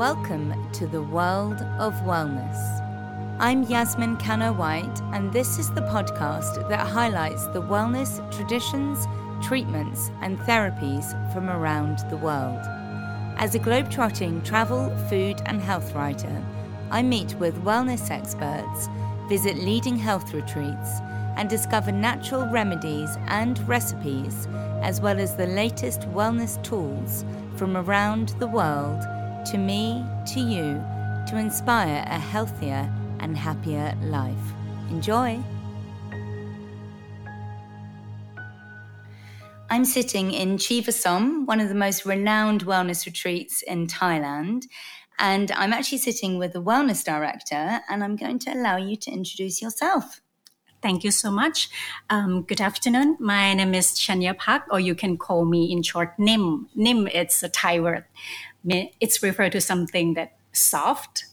Welcome to the world of wellness. I'm Yasmin Kano White, and this is the podcast that highlights the wellness traditions, treatments, and therapies from around the world. As a globetrotting travel, food, and health writer, I meet with wellness experts, visit leading health retreats, and discover natural remedies and recipes, as well as the latest wellness tools from around the world to me, to you, to inspire a healthier and happier life. Enjoy! I'm sitting in Chiva Som, one of the most renowned wellness retreats in Thailand. And I'm actually sitting with the wellness director, and I'm going to allow you to introduce yourself. Thank you so much. Um, good afternoon. My name is Chanyapak, or you can call me in short Nim. Nim, it's a Thai word. It's referred to something that soft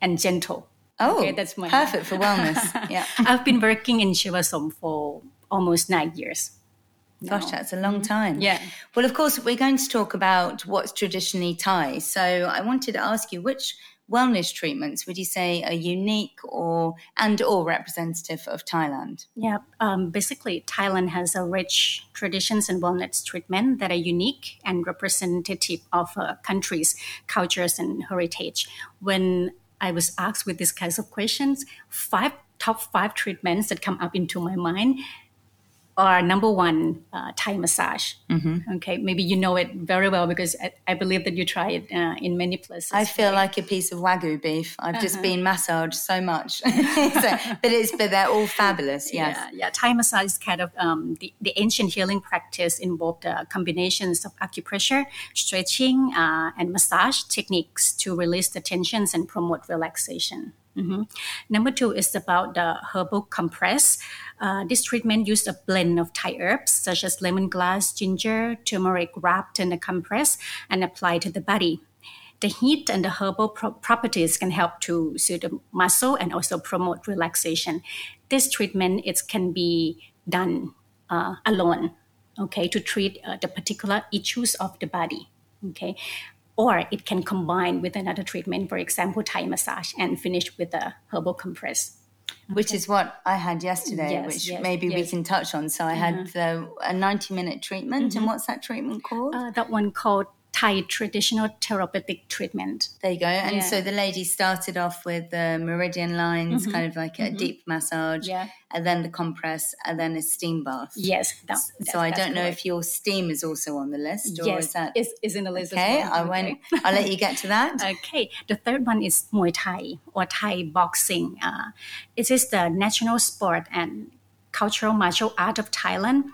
and gentle. Oh, okay, that's my perfect for wellness. Yeah, I've been working in Chiva Som for almost nine years. Gosh, that's a long mm-hmm. time. Yeah. Well, of course, we're going to talk about what's traditionally Thai. So I wanted to ask you which wellness treatments would you say are unique or and or representative of Thailand? Yeah, um, basically Thailand has a rich traditions and wellness treatment that are unique and representative of a country's cultures and heritage. When I was asked with these kinds of questions, five top five treatments that come up into my mind our number one uh, Thai massage. Mm-hmm. Okay, maybe you know it very well because I, I believe that you try it uh, in many places. I feel like a piece of wagyu beef. I've uh-huh. just been massaged so much, so, but it's but they're all fabulous. Yes, yeah, yeah. Thai massage is kind of um, the, the ancient healing practice involved uh, combinations of acupressure, stretching, uh, and massage techniques to release the tensions and promote relaxation. Mm-hmm. Number two is about the herbal compress. Uh, this treatment used a blend of Thai herbs such as lemongrass, ginger, turmeric wrapped in a compress and applied to the body. The heat and the herbal pro- properties can help to soothe the muscle and also promote relaxation. This treatment it can be done uh, alone, okay, to treat uh, the particular issues of the body. Okay, or it can combine with another treatment, for example, Thai massage, and finish with a herbal compress. Okay. Which is what I had yesterday, yes, which yes, maybe yes. we can touch on. So I had uh-huh. the, a 90 minute treatment. Mm-hmm. And what's that treatment called? Uh, that one called Thai traditional therapeutic treatment. There you go. And yeah. so the lady started off with the meridian lines, mm-hmm. kind of like a mm-hmm. deep massage, yeah. and then the compress, and then a steam bath. Yes. That, so I don't know if your steam is also on the list, or yes, is that is, is in the list? Okay, well. I won't. I'll let you get to that. okay. The third one is Muay Thai or Thai boxing. Uh, it is the national sport and cultural martial art of Thailand.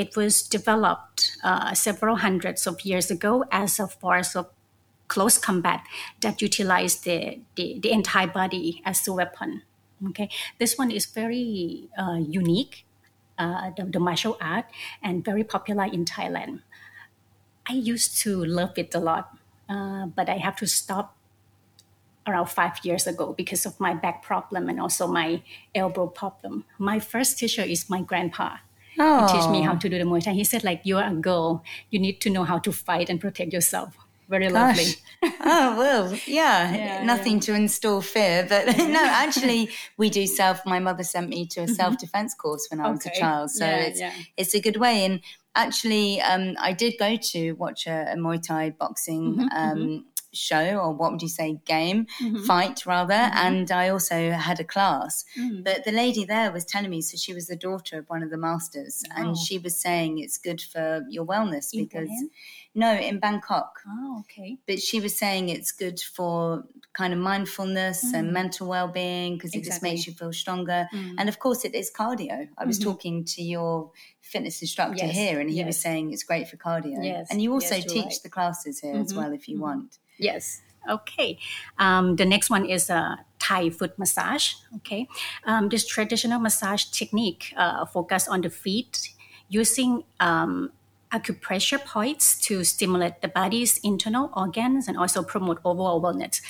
It was developed uh, several hundreds of years ago as a force of close combat that utilized the, the, the entire body as a weapon. Okay, this one is very uh, unique, uh, the, the martial art, and very popular in Thailand. I used to love it a lot, uh, but I have to stop around five years ago because of my back problem and also my elbow problem. My first teacher is my grandpa oh. he teach me how to do the Muay Thai. He said, like, you're a girl, you need to know how to fight and protect yourself. Very Gosh. lovely. oh well, yeah, yeah nothing yeah. to install fear, but no, actually, we do self. My mother sent me to a mm-hmm. self defense course when I okay. was a child, so yeah, it's it's a good way. And actually, um, I did go to watch a, a Muay Thai boxing mm-hmm, um, mm-hmm show or what would you say game mm-hmm. fight rather mm-hmm. and i also had a class mm. but the lady there was telling me so she was the daughter of one of the masters oh. and she was saying it's good for your wellness in because no in bangkok oh okay but she was saying it's good for kind of mindfulness mm. and mental well-being because exactly. it just makes you feel stronger mm. and of course it is cardio i was mm-hmm. talking to your fitness instructor yes. here and he yes. was saying it's great for cardio yes. and you also teach right. the classes here mm-hmm. as well if you mm-hmm. want Yes. Okay. Um, the next one is a Thai foot massage. Okay. Um, this traditional massage technique uh, focus on the feet using um, acupressure points to stimulate the body's internal organs and also promote overall wellness.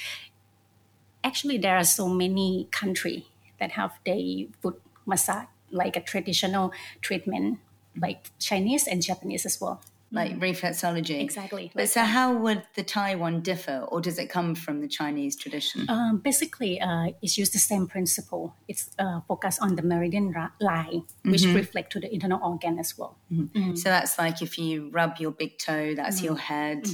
Actually, there are so many countries that have the foot massage like a traditional treatment, like Chinese and Japanese as well. Like reflexology. Exactly. But like so, that. how would the Thai one differ, or does it come from the Chinese tradition? Um, basically, uh, it's used the same principle. It's uh, focused on the meridian ra- line, which Mm-hmm. reflect to the internal organ as well. So that's like if you rub your big toe, that's your head.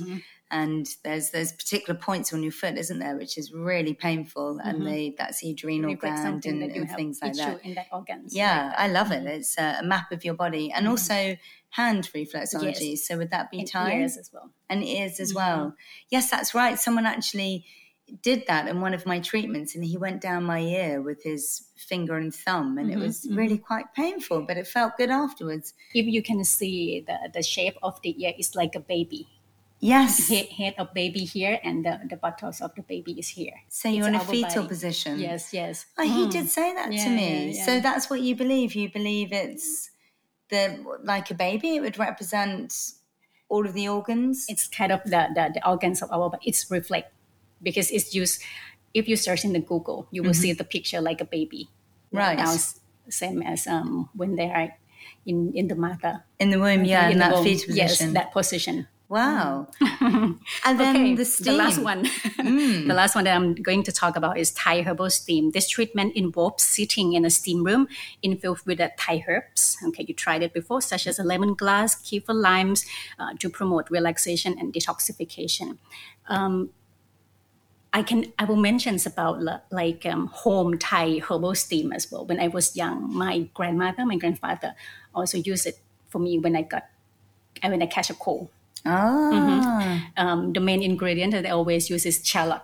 And there's there's particular points on your foot, isn't there, which is really painful, and mm-hmm. they that's the adrenal gland and, that and things like that. in that organs. Yeah, I love it. Mm-hmm. It's a, a map of your body, and mm-hmm. also hand reflexology. Yes. So would that be and Thai ears as well. and ears as well? Yes, that's right. Someone actually did that in one of my treatments, and he went down my ear with his finger and thumb, and it was really quite painful, but it felt good afterwards. If you can see the, the shape of the ear is like a baby. Yes. Head, head of baby here and the, the buttocks of the baby is here. So you're It's in a fetal body. position. Yes, yes. Oh, he did say that to me. yeah, So that's what you believe. You believe it's the like a baby. It would represent all of the organs. It's kind of the, the, the organs of our body. It's reflect because it's used. If you search in the Google, you will see the picture like a baby. Mm-hmm. Right. Now, same as um, when they are in, in the mother. in the womb, yeah, in, in that fetal position. Yes, that position. Wow. and then okay, the steam. last one. the last one that I'm going to talk about is Thai herbal steam. This treatment involves sitting in a steam room infused with the Thai herbs. Okay, you tried it before, such as a lemongrass, kaffir limes, uh, to promote relaxation and detoxification. Um, I can I will mention about like um, home Thai herbal steam as well. When I was young, my grandmother, my grandfather also used it for me when I got when I catch a cold Ah, um, the main ingredient that they always use is shallot,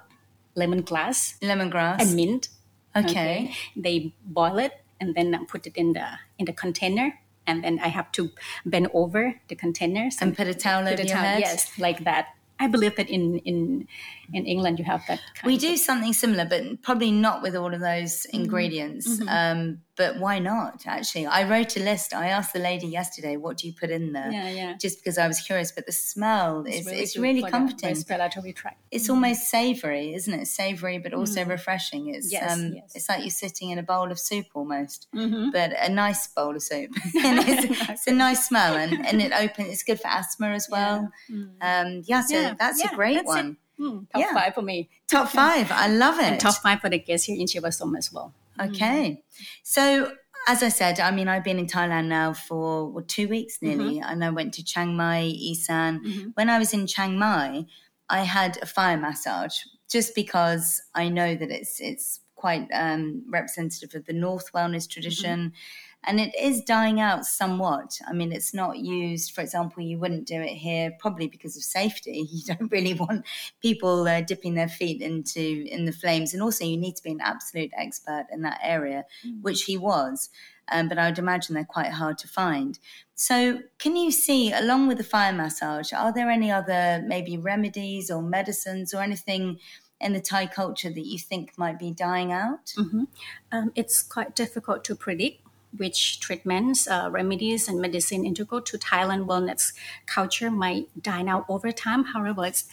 lemongrass, lemongrass. and mint. okay. They boil it and then put it in the in the container, and then I have to bend over the containers And put a towel over your out. head. Yes, like that. I believe that in in in England you have that. We of- do something similar, but probably not with all of those Mm-hmm. ingredients. Um, but why not? Actually, I wrote a list. I asked the lady yesterday, "What do you put in there?" Yeah, yeah. Just because I was curious. But the smell is it's really for the comforting. respiratory tract. It's almost savory, isn't it? Savory, but also refreshing. It's Mm. Yes, um, yes. Mm-hmm. it's like you're sitting in a bowl of soup almost, but a nice bowl of soup. and it's, it's a nice smell, and, and it opens. It's good for asthma as well. Um, yeah, so Yeah, that's yeah, a great that's it. One. Mm, top Yeah. five for me. Top five. I love it. And top five for the guests here in Chiva Som as well. Okay. So, as I said, I mean, I've been in Thailand now for well, two weeks nearly, and I went to Chiang Mai, Isan. When I was in Chiang Mai, I had a fire massage just because I know that it's it's quite um, representative of the North wellness tradition. And it is dying out somewhat. I mean, it's not used, for example, you wouldn't do it here probably because of safety. You don't really want people uh, dipping their feet into in the flames. And also, you need to be an absolute expert in that area, which he was. Um, but I would imagine they're quite hard to find. So, can you see, along with the fire massage, are there any other maybe remedies or medicines or anything in the Thai culture that you think might be dying out? Um, it's quite difficult to predict which treatments, uh, remedies, and medicine integral to Thailand wellness culture might die out over time. However, it's,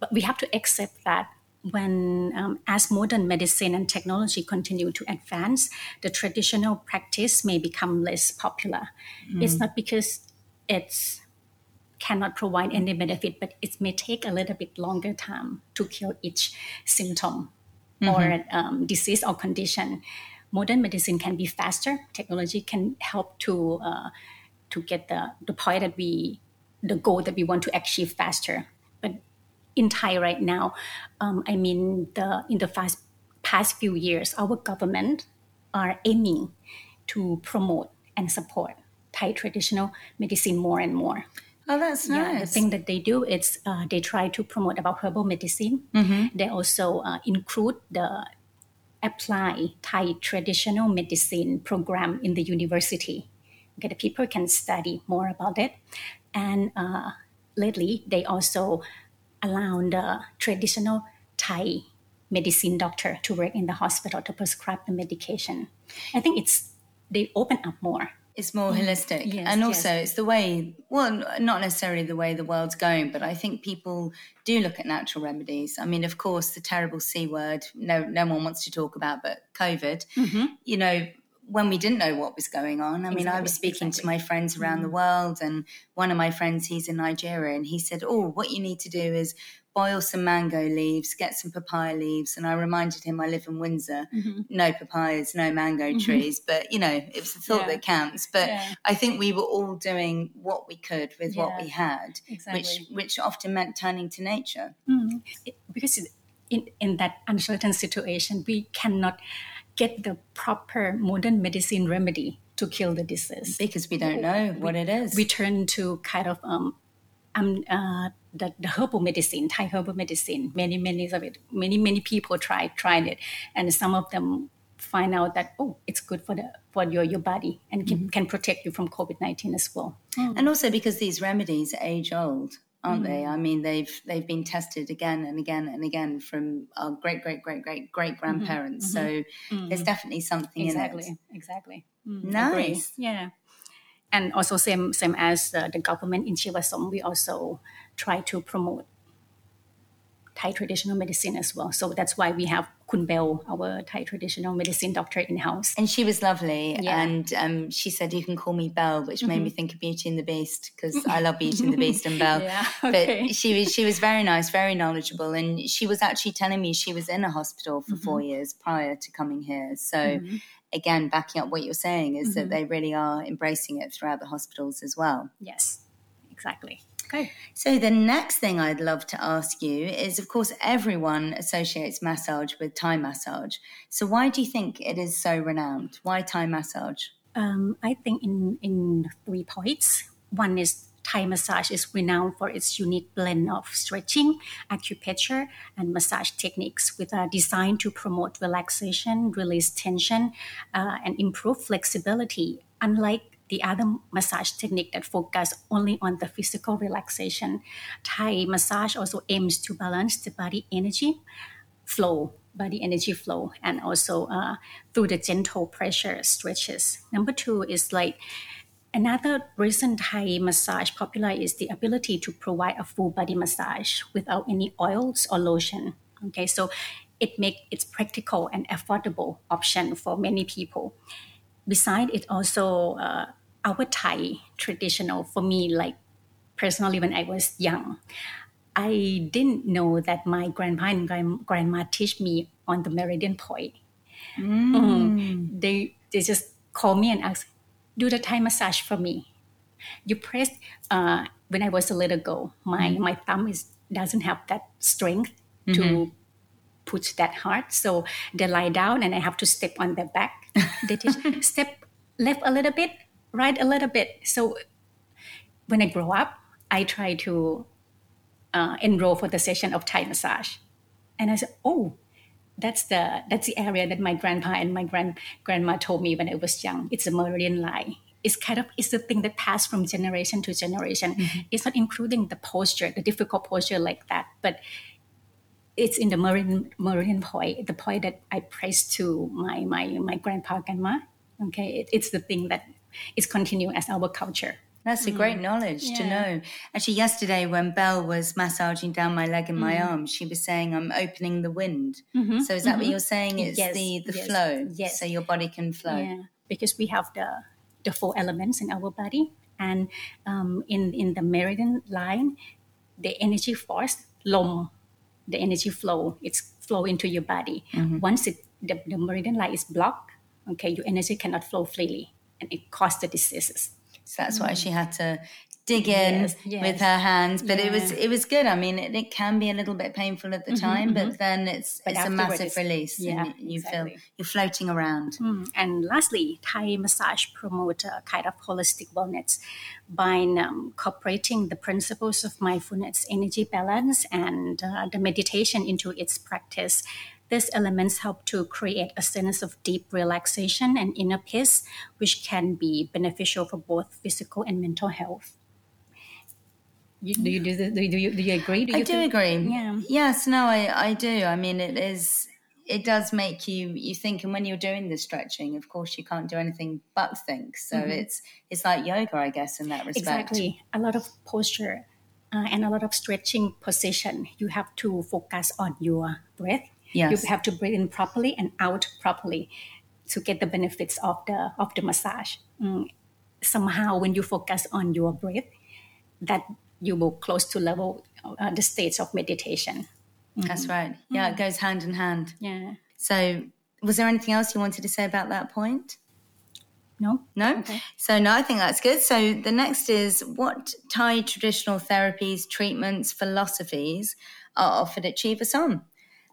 but we have to accept that when um, as modern medicine and technology continue to advance, the traditional practice may become less popular. It's not because it's cannot provide any benefit, but it may take a little bit longer time to cure each symptom or um, disease or condition. Modern medicine can be faster. Technology can help to uh, to get the, the point that we the goal that we want to achieve faster. But in Thai right now, um, I mean the in the fast, past few years, our government are aiming to promote and support Thai traditional medicine more and more. Oh, that's nice. Yeah, the thing that they do is uh, they try to promote about herbal medicine. They also uh, include the apply Thai traditional medicine program in the university. Okay, the people can study more about it. And uh, lately, they also allow the traditional Thai medicine doctor to work in the hospital to prescribe the medication. I think it's they open up more. It's more holistic. Mm. Yes, and yes. also, it's the way, well, not necessarily the way the world's going, but I think people do look at natural remedies. I mean, of course, the terrible C word, no, no one wants to talk about, but COVID, Mm-hmm. you know, when we didn't know what was going on. I mean, I was speaking exactly. to my friends around mm. the world, and one of my friends, he's in Nigeria, and he said, Oh, what you need to do is boil some mango leaves, get some papaya leaves. And I reminded him I live in Windsor, mm-hmm. no papayas, no mango mm-hmm. trees, but you know, it was the thought yeah. that counts. But yeah. I think we were all doing what we could with yeah. what we had, exactly. which which often meant turning to nature. Mm. It, because in, in that uncertain situation, we cannot get the proper modern medicine remedy to kill the disease because we don't know what it is. We turn to kind of um, um uh, the, the herbal medicine, Thai herbal medicine. Many many of it, many many people tried tried it, and some of them find out that oh, it's good for the for your your body and can, mm-hmm. can protect you from COVID nineteen as well. Mm. And also because these remedies are age old aren't mm. they? I mean, they've they've been tested again and again and again from our great great great great great mm-hmm. grandparents. Mm-hmm. So mm. there's definitely something exactly, in it. Exactly. Mm, nice. Yeah. And also same same as uh, the government in Chiva Som, we also try to promote Thai traditional medicine as well. So that's why we have Khun Belle, our Thai traditional medicine doctor in house. And she was lovely. Yeah. And um, she said, You can call me Belle, which mm-hmm. made me mm-hmm. think of Beauty and the Beast because I love Beauty and the Beast and Belle. Yeah, okay. But she was, she was very nice, very knowledgeable. And she was actually telling me she was in a hospital for mm-hmm. four years prior to coming here. So, mm-hmm. again, backing up what you're saying is that mm-hmm. they really are embracing it throughout the hospitals as well. Yes, exactly. Okay. So the next thing I'd love to ask you is of course everyone associates massage with Thai massage. So why do you think it is so renowned? Why Thai massage? Um, I think in in three points. One is Thai massage is renowned for its unique blend of stretching, acupuncture, and massage techniques, with a design to promote relaxation, release tension, uh, and improve flexibility. Unlike the other massage technique that focus only on the physical relaxation. Thai massage also aims to balance the body energy flow, body energy flow, and also uh, through the gentle pressure stretches. Number two is like another reason Thai massage popular is the ability to provide a full body massage without any oils or lotion. Okay, so it makes it practical and affordable option for many people besides it also uh, our Thai traditional for me like personally when I was young I didn't know that my grandpa and grand, grandma teach me on the meridian point mm. Mm. they they just call me and ask do the Thai massage for me you press uh, when I was a little girl my mm. my thumb is doesn't have that strength mm-hmm. to push that hard so they lie down and I have to step on their back they teach step left a little bit, right a little bit. So when I grow up, I try to uh, enroll for the session of Thai massage, and I said, "Oh, that's the that's the area that my grandpa and my grand grandma told me when I was young. It's a meridian line. It's kind of it's the thing that passed from generation to generation. Mm-hmm. It's not including the posture, the difficult posture like that, but it's in the meridian meridian point, the point that I praise to my my my grandpa grandma Okay, it, it's the thing that is continue as our culture. That's a great mm. knowledge yeah. to know. Actually, yesterday when Belle was massaging down my leg and my mm. arm, she was saying, "I'm opening the wind." Mm-hmm. So is that mm-hmm. what you're saying? It's yes. the the yes. flow, yes. So your body can flow. Yeah, because we have the the four elements in our body, and um, in in the meridian line, the energy force, lom, the energy flow, it's flow into your body. Mm-hmm. Once it the, the meridian line is blocked okay, your energy cannot flow freely and it causes the diseases. So that's why she had to dig in yes, yes. with her hands but yeah. it was it was good i mean it, it, can be a little bit painful at the mm-hmm, time mm-hmm. but then it's but it's a massive it's, release yeah, you exactly. feel you're floating around mm. and lastly thai massage promote a kind of holistic wellness by um, incorporating the principles of mindfulness energy balance and uh, the meditation into its practice these elements help to create a sense of deep relaxation and inner peace, which can be beneficial for both physical and mental health. You, do you do, do you, do you, do you agree? Do you I do think, agree. Yeah. Yes. No. I I do. I mean, it is. It does make you you think, and when you're doing the stretching, of course, you can't do anything but think. So mm-hmm. it's it's like yoga, I guess, in that respect. Exactly. A lot of posture uh, and a lot of stretching position. You have to focus on your breath Yes. You have to breathe in properly and out properly. to get the benefits of the of the massage. Mm. Somehow, when you focus on your breath, that you will close to level uh, the states of meditation. That's right. Yeah, it goes hand in hand. Yeah. So, was there anything else you wanted to say about that point? No. No? Okay. So, no, I think that's good. So, the next is what Thai traditional therapies, treatments, philosophies are offered at Chiva Som?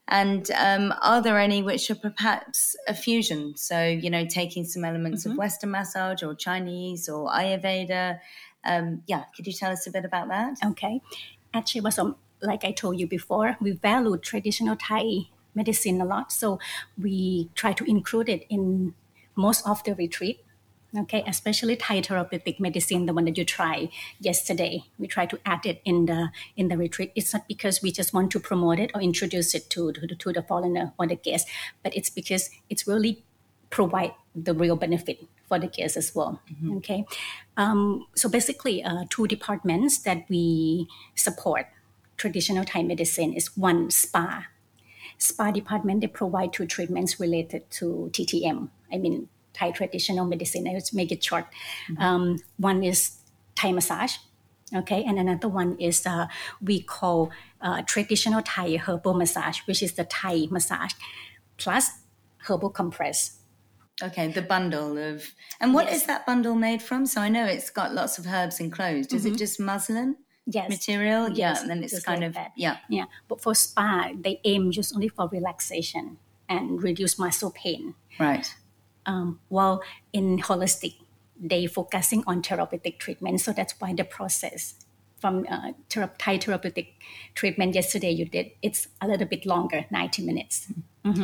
And um, are there any which are perhaps a fusion? So, you know, taking some elements of Western massage or Chinese or Ayurveda. Um, yeah, could you tell us a bit about that? Okay. At Chiva Som, like I told you before, we value traditional Thai medicine a lot. So we try to include it in most of the retreat. Okay, especially Thai therapeutic medicine, the one that you tried yesterday. We try to add it in the in the retreat. It's not because we just want to promote it or introduce it to to, to the foreigner or the guest, but it's because it's really provide the real benefit for the guests as well. Okay, um, so basically, uh, two departments that we support traditional Thai medicine is one spa. Spa department they provide two treatments related to TTM. I mean Thai traditional medicine. I just make it short. Um, one is Thai massage. Okay, and another one is uh, we call uh, traditional Thai herbal massage, which is the Thai massage plus herbal compress. Okay, the bundle of. And what is Yes. that bundle made from? So, I know it's got lots of herbs enclosed. Is it just muslin Yes, material? yeah, and then it's just kind like of. that. Yeah. Yeah, but for spa, they aim just only for relaxation and reduce muscle pain. Right. Um, while in holistic, they focusing on therapeutic treatment. So that's why the process from uh, thera- Thai therapeutic treatment yesterday you did, it's a little bit longer, 90 minutes.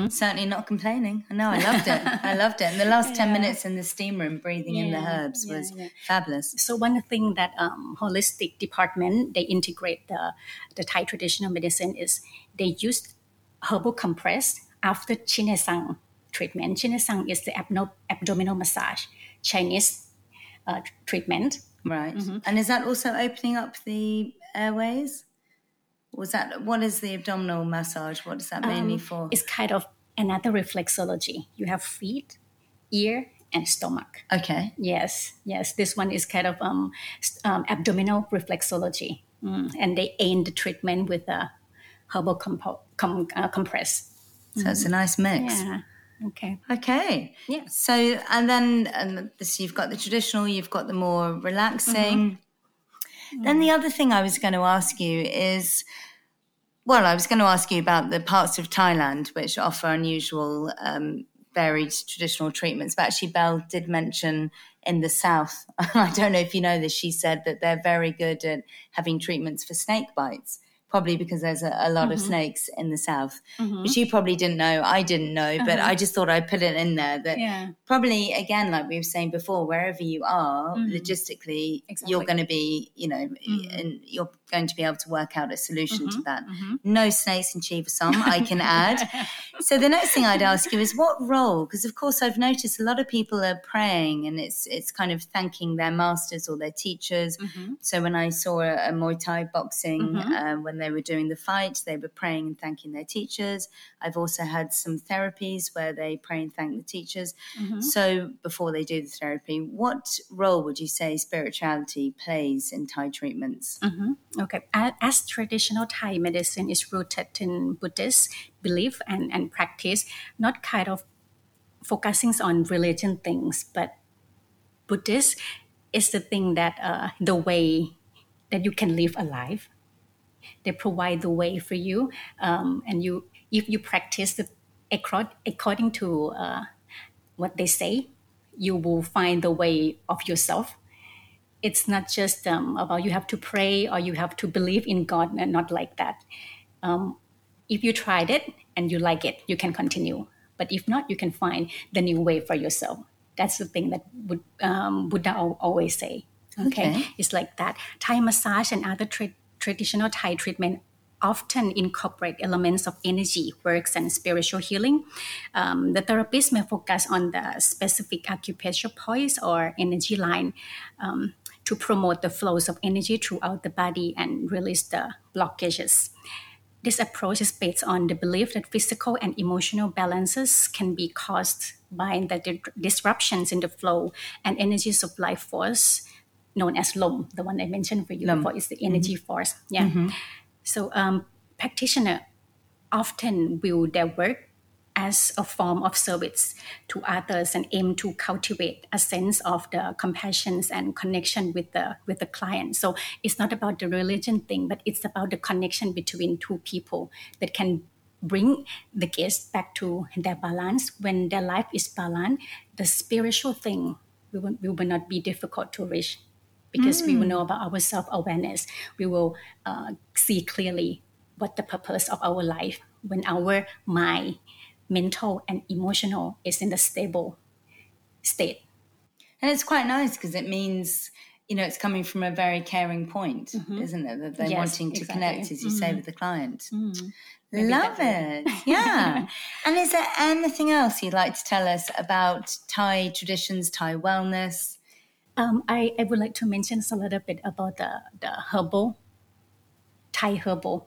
Certainly not complaining. I know, I loved it. I loved it. And the last 10 minutes in the steam room breathing in the herbs yeah, was yeah. fabulous. So one thing that um, holistic department they integrate the the Thai traditional medicine is they use herbal compress after Chi Nei Tsang treatment. Chi Nei Tsang is the abno- abdominal massage Chinese uh, treatment. Right. Mm-hmm. And is that also opening up the airways? Was that what is the abdominal massage? What is that mainly for? It's kind of another reflexology. You have feet, ear, and stomach. Okay. Yes, yes. This one is kind of um, um, abdominal reflexology, Mm, and they aim the treatment with a herbal compo- com- uh, compress. So it's a nice mix. Mm-hmm. Yeah. Okay. Okay. Yeah. So and then and this you've got the traditional, you've got the more relaxing. Then the other thing I was going to ask you is well, I was going to ask you about the parts of Thailand which offer unusual um, varied traditional treatments. But actually Belle did mention in the south, I don't know if you know this, she said that they're very good at having treatments for snake bites. Probably because there's a, a lot of mm-hmm. snakes in the south, mm-hmm. which you probably didn't know. I didn't know, but uh-huh. I just thought I'd put it in there that Yeah. probably again like we were saying before wherever you are mm-hmm. logistically Exactly. you're going to be you know and you're going to be able to work out a solution to that. No snakes in chiva som i can add. So the next thing i'd ask you is what role because of course i've noticed a lot of people are praying and it's it's kind of thanking their masters or their teachers. So when i saw a, a muay thai boxing um, when they were doing the fight they were praying and thanking their teachers i've also had some therapies where they pray and thank the teachers so before they do the therapy, what role would you say spirituality plays in Thai treatments? Okay. As traditional Thai medicine is rooted in Buddhist belief and, and practice, not kind of focusing on religion things, but Buddhist is the thing that uh, the way that you can live a life. They provide the way for you, um, and you if you practice the accord- according to uh, what they say, you will find the way of yourself it's not just um, about you have to pray or you have to believe in God, and not like that. Um, if you tried it and you like it, you can continue. But if not, you can find the new way for yourself. That's the thing that Bud- um, Buddha always say. Okay? Okay. it's like that. Thai massage and other tra- traditional Thai treatment often incorporate elements of energy works and spiritual healing. Um, the therapist may focus on the specific acupressure points or energy line um, to promote the flows of energy throughout the body and release the blockages. This approach is based on the belief that physical and emotional balances can be caused by the di- disruptions in the flow and energies of life force known as lom the one i mentioned for you Lom. before is the energy force yeah so um, practitioner often view their work as a form of service to others and aim to cultivate a sense of the compassion and connection with the with the client. So it's not about the religion thing, but it's about the connection between two people that can bring the guest back to their balance. When their life is balanced, the spiritual thing will, will not be difficult to reach because we will mm. know about our self awareness. We will uh, see clearly what the purpose of our life when our mind, mental, and emotional is in the stable state. And it's quite nice because it means, you know, it's coming from a very caring point, mm-hmm. isn't it? That they're Yes, wanting to exactly. connect, as you say, mm. with the client. Mm. Maybe Love it. Yeah. and is there anything else you'd like to tell us about Thai traditions, Thai wellness? Um, I, I would like to mention a little bit about the, the herbal, Thai herbal.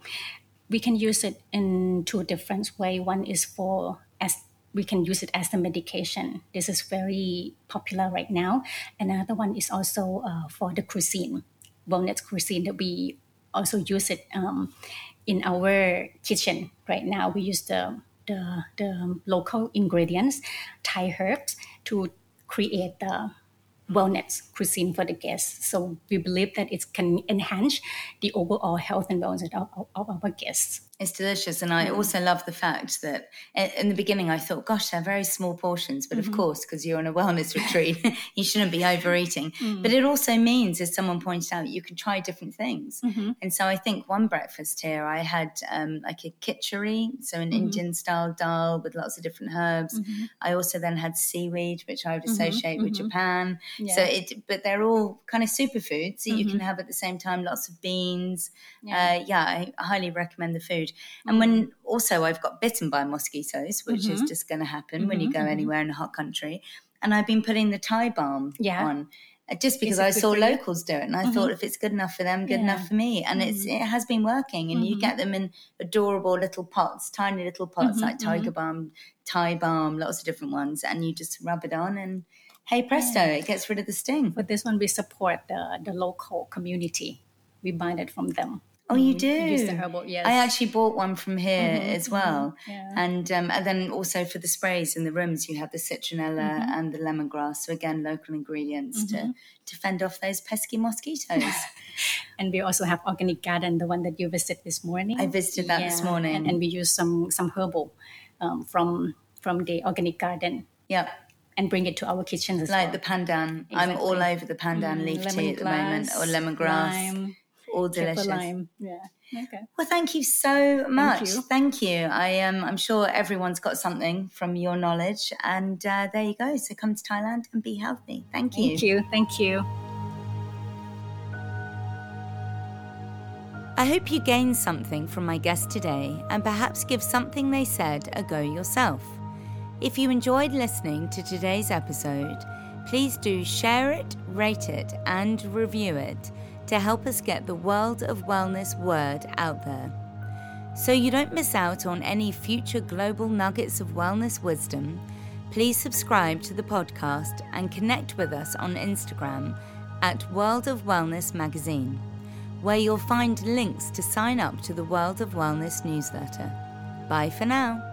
We can use it in two different ways. One is for as we can use it as a medication. This is very popular right now. Another one is also uh, for the cuisine, wellness cuisine that we also use it um, in our kitchen right now. We use the the, the local ingredients, Thai herbs, to create the wellness cuisine for the guests. So we believe that it can enhance the overall health and wellness of, of, of our guests. It's delicious. And I also love the fact that in the beginning I thought, gosh, they're very small portions. But of mm-hmm. course, because you're on a wellness retreat, you shouldn't be overeating. Mm. But it also means, as someone pointed out, you can try different things. Mm-hmm. And so I think one breakfast here, I had um, like a kitchery, so an mm-hmm. Indian style dal with lots of different herbs. I also then had seaweed, which I would associate with Japan. So it, but they're all kind of superfoods that you can have at the same time. Lots of beans. Yeah, uh, yeah I highly recommend the food. And when mm. also I've got bitten by mosquitoes, which is mm-hmm. just going to happen when you mm-hmm, go mm-hmm. anywhere in a hot country, and I've been putting the Thai balm Yeah. on. uh, Just because I saw locals do it, and I thought if it's good enough for them, good Yeah. enough for me, and it's it has been working. And you get them in adorable little pots, tiny little pots like tiger balm, Thai balm, lots of different ones, and you just rub it on, and hey presto, it gets rid of the sting. For this one, we support the, the local community. We buy it from them. Oh, you We do? Use the herbal, yes. I actually bought one from here as well. Yeah. And um, and then also for the sprays in the rooms, you have the citronella Mm-hmm. and the lemongrass. So again, local ingredients to, to fend off those pesky mosquitoes. and we also have organic garden, the one that you visited this morning. I visited that this morning. And, and we use some some herbal um, from from the organic garden yep. and bring it to our kitchen as Like well. the pandan. I'm all over the pandan leaf tea at the moment, or Lemongrass, lemongrass. lime, all delicious. lime. Yeah. Okay. Well, thank you so much. you. Thank you. I am. I'm sure everyone's got something from your knowledge, and uh, there you go. So come to Thailand and be healthy. Thank you. Thank you. Thank you. I hope you gained something from my guest today and perhaps give something they said a go yourself. If you enjoyed listening to today's episode, please do share it, rate it, and review it to help us get the world of wellness word out there. So you don't miss out on any future global nuggets of wellness wisdom, please subscribe to the podcast and connect with us on Instagram at World of Wellness Magazine, where you'll find links to sign up to the World of Wellness newsletter. Bye for now.